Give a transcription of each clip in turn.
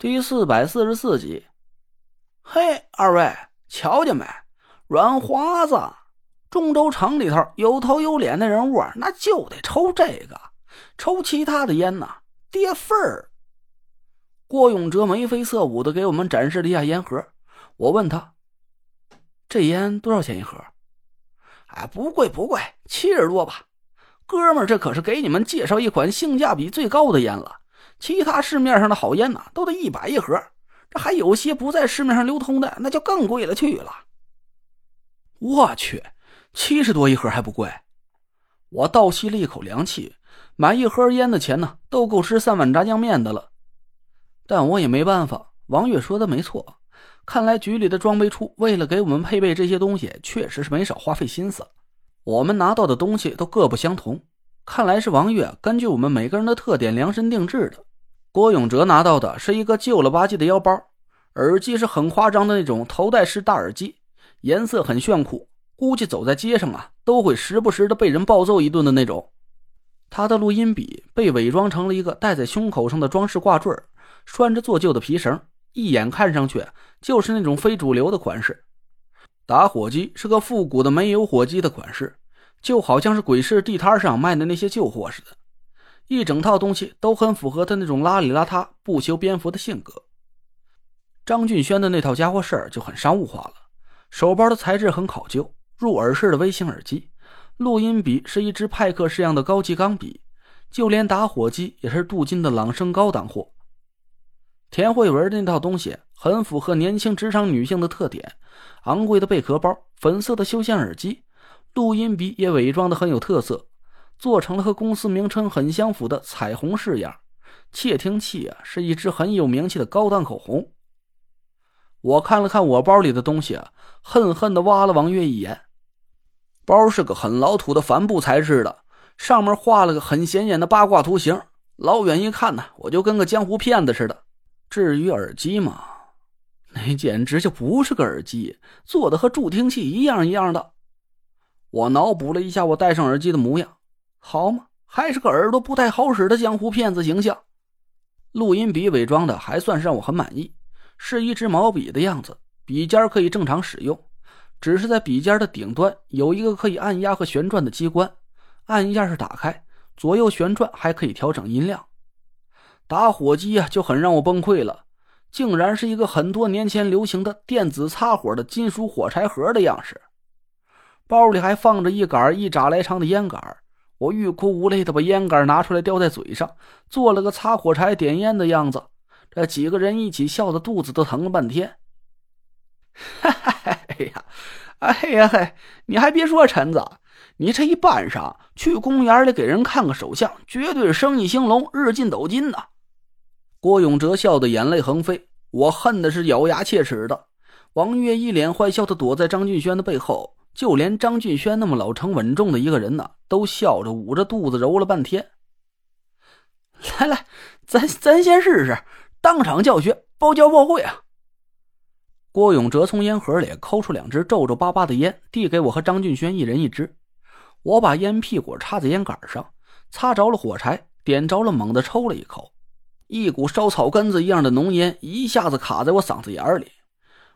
第四百四十四集，嘿，二位瞧见没？软华子，中州城里头有头有脸的人物，那就得抽这个，抽其他的烟呢，跌份儿。郭永哲眉飞色舞的给我们展示了一下烟盒，我问他：“这烟多少钱一盒？”哎，不贵不贵，七十多吧。哥们儿，这可是给你们介绍一款性价比最高的烟了。其他市面上的好烟呢，都得一百一盒，这还有些不在市面上流通的，那就更贵了去了。我去，七十多一盒还不贵？我倒吸了一口凉气，买一盒烟的钱呢，都够吃三碗炸酱面的了。但我也没办法，王月说的没错，看来局里的装备处为了给我们配备这些东西，确实是没少花费心思。我们拿到的东西都各不相同，看来是王月根据我们每个人的特点量身定制的。郭永哲拿到的是一个旧了吧唧的腰包，耳机是很夸张的那种头戴式大耳机，颜色很炫酷，估计走在街上啊都会时不时的被人暴揍一顿的那种。他的录音笔被伪装成了一个戴在胸口上的装饰挂坠，拴着做旧的皮绳，一眼看上去就是那种非主流的款式。打火机是个复古的煤油火机的款式，就好像是鬼市地摊上卖的那些旧货似的。一整套东西都很符合他那种邋里邋遢、不修边幅的性格。张俊轩的那套家伙事儿就很商务化了，手包的材质很考究，入耳式的微型耳机，录音笔是一支派克式样的高级钢笔，就连打火机也是镀金的朗声高档货。田慧文那套东西很符合年轻职场女性的特点，昂贵的贝壳包、粉色的休闲耳机，录音笔也伪装的很有特色。做成了和公司名称很相符的彩虹式样，窃听器啊是一支很有名气的高档口红。我看了看我包里的东西啊，恨恨的挖了王月一眼。包是个很老土的帆布材质的，上面画了个很显眼的八卦图形，老远一看呢，我就跟个江湖骗子似的。至于耳机嘛，那简直就不是个耳机，做的和助听器一样一样的。我脑补了一下我戴上耳机的模样。好嘛，还是个耳朵不太好使的江湖骗子形象。录音笔伪装的还算是让我很满意，是一支毛笔的样子，笔尖可以正常使用，只是在笔尖的顶端有一个可以按压和旋转的机关，按一下是打开，左右旋转还可以调整音量。打火机啊就很让我崩溃了，竟然是一个很多年前流行的电子擦火的金属火柴盒的样式，包里还放着一杆一拃来长的烟杆。我欲哭无泪的把烟杆拿出来叼在嘴上，做了个擦火柴点烟的样子。这几个人一起笑的肚子都疼了半天。哈哈，哎呀，哎呀嘿，你还别说，陈子，你这一扮上去公园里给人看个手相，绝对生意兴隆，日进斗金呐！郭永哲笑得眼泪横飞，我恨的是咬牙切齿的。王月一脸坏笑的躲在张俊轩的背后。就连张俊轩那么老成稳重的一个人呢，都笑着捂着肚子揉了半天。来来，咱咱先试试，当场教学，包教包会啊！郭永哲从烟盒里抠出两支皱皱巴巴的烟，递给我和张俊轩一人一支。我把烟屁股插在烟杆上，擦着了火柴，点着了，猛地抽了一口，一股烧草根子一样的浓烟一下子卡在我嗓子眼里。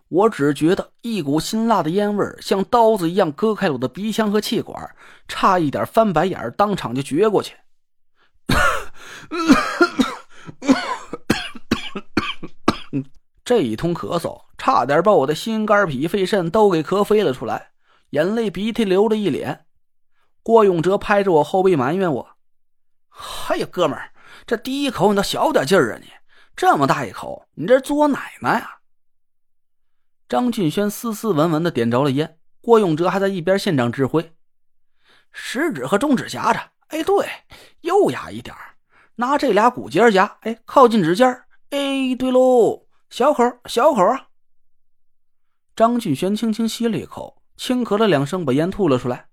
我只觉得一股辛辣的烟味像刀子一样割开了我的鼻腔和气管，差一点翻白眼当场就撅过去。这一通咳嗽，差点把我的心肝脾肺肾都给咳飞了出来，眼泪鼻涕流了一脸。郭永哲拍着我后背埋怨我：“哎呀，哥们儿，这第一口你倒小点劲儿啊！你这么大一口，你这作奶奶啊！”张俊轩斯斯文文的点着了烟，郭永哲还在一边现场指挥：食指和中指夹着，哎，对，优雅一点拿这俩骨节夹，哎，靠近指尖哎，对喽，小口，小口啊！张俊轩轻轻吸了一口，轻咳了两声，把烟吐了出来。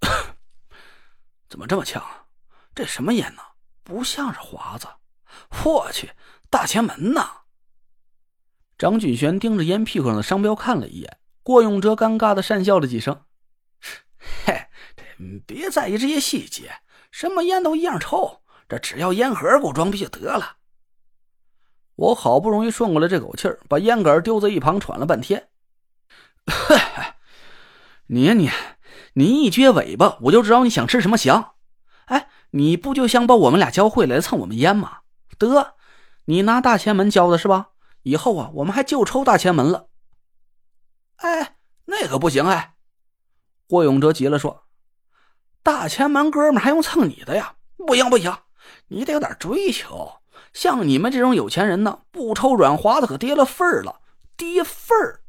怎么这么呛啊？这什么烟呢？不像是华子，我去，大前门呢！张俊轩盯着烟屁股上的商标看了一眼，郭永哲尴尬的讪笑了几声：“嘿，别在意这些细节，什么烟都一样抽，这只要烟盒够装逼就得了。”我好不容易顺过来这口气儿，把烟杆丢在一旁，喘了半天。你呀你你一撅尾巴，我就知道你想吃什么翔。哎，你不就想把我们俩教会来蹭我们烟吗？得，你拿大前门教的是吧？以后啊，我们还就抽大前门了。哎，那可不行哎！霍永哲急了说：“大前门哥们还用蹭你的呀？不行不行，你得有点追求。像你们这种有钱人呢，不抽软滑子可跌了份儿了，跌份儿。”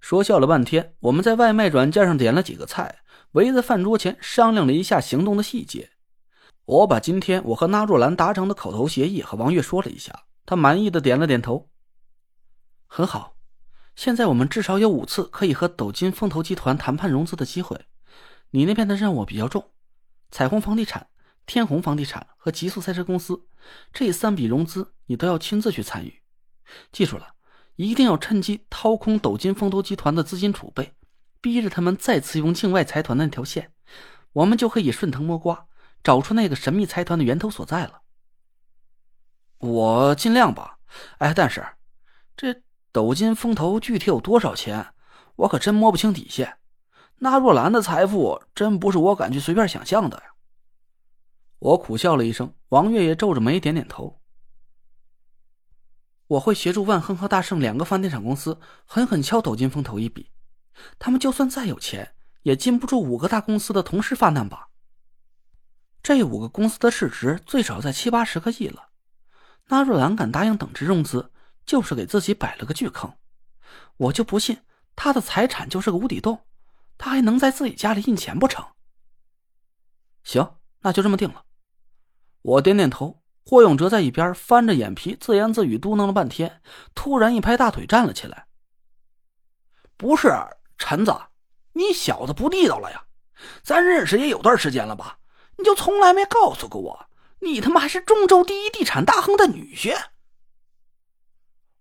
说笑了半天，我们在外卖软件上点了几个菜，围在饭桌前商量了一下行动的细节。我把今天我和纳若兰达成的口头协议和王月说了一下，他满意的点了点头。很好，现在我们至少有五次可以和斗金风投集团谈判融资的机会。你那边的任务比较重，彩虹房地产、天虹房地产和极速赛车公司这三笔融资，你都要亲自去参与。记住了。一定要趁机掏空斗金风投集团的资金储备，逼着他们再次用境外财团的那条线，我们就可以顺藤摸瓜，找出那个神秘财团的源头所在了。我尽量吧，哎，但是这斗金风投具体有多少钱，我可真摸不清底线。那若兰的财富真不是我敢去随便想象的呀。我苦笑了一声，王月也皱着眉点点头。我会协助万亨和大盛两个房地产公司狠狠敲斗金风投一笔，他们就算再有钱，也禁不住五个大公司的同时发难吧。这五个公司的市值最少在七八十个亿了，那若兰敢答应等值融资，就是给自己摆了个巨坑。我就不信他的财产就是个无底洞，他还能在自己家里印钱不成？行，那就这么定了。我点点头。霍永哲在一边翻着眼皮，自言自语嘟囔了半天，突然一拍大腿站了起来：“不是陈子，你小子不地道了呀！咱认识也有段时间了吧？你就从来没告诉过我，你他妈还是中州第一地产大亨的女婿？”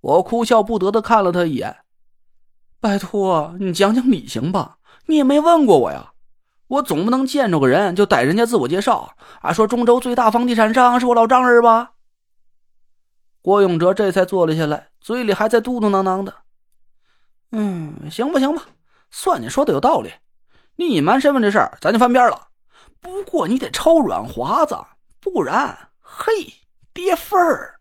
我哭笑不得的看了他一眼：“拜托你讲讲理行吧，你也没问过我呀。”我总不能见着个人就逮人家自我介绍啊，说中州最大房地产商是我老丈人吧？郭永哲这才坐了下来，嘴里还在嘟嘟囔囔的：“嗯，行吧，行吧，算你说的有道理。你隐瞒身份这事儿，咱就翻边了。不过你得抽软华子，不然，嘿，跌份儿。”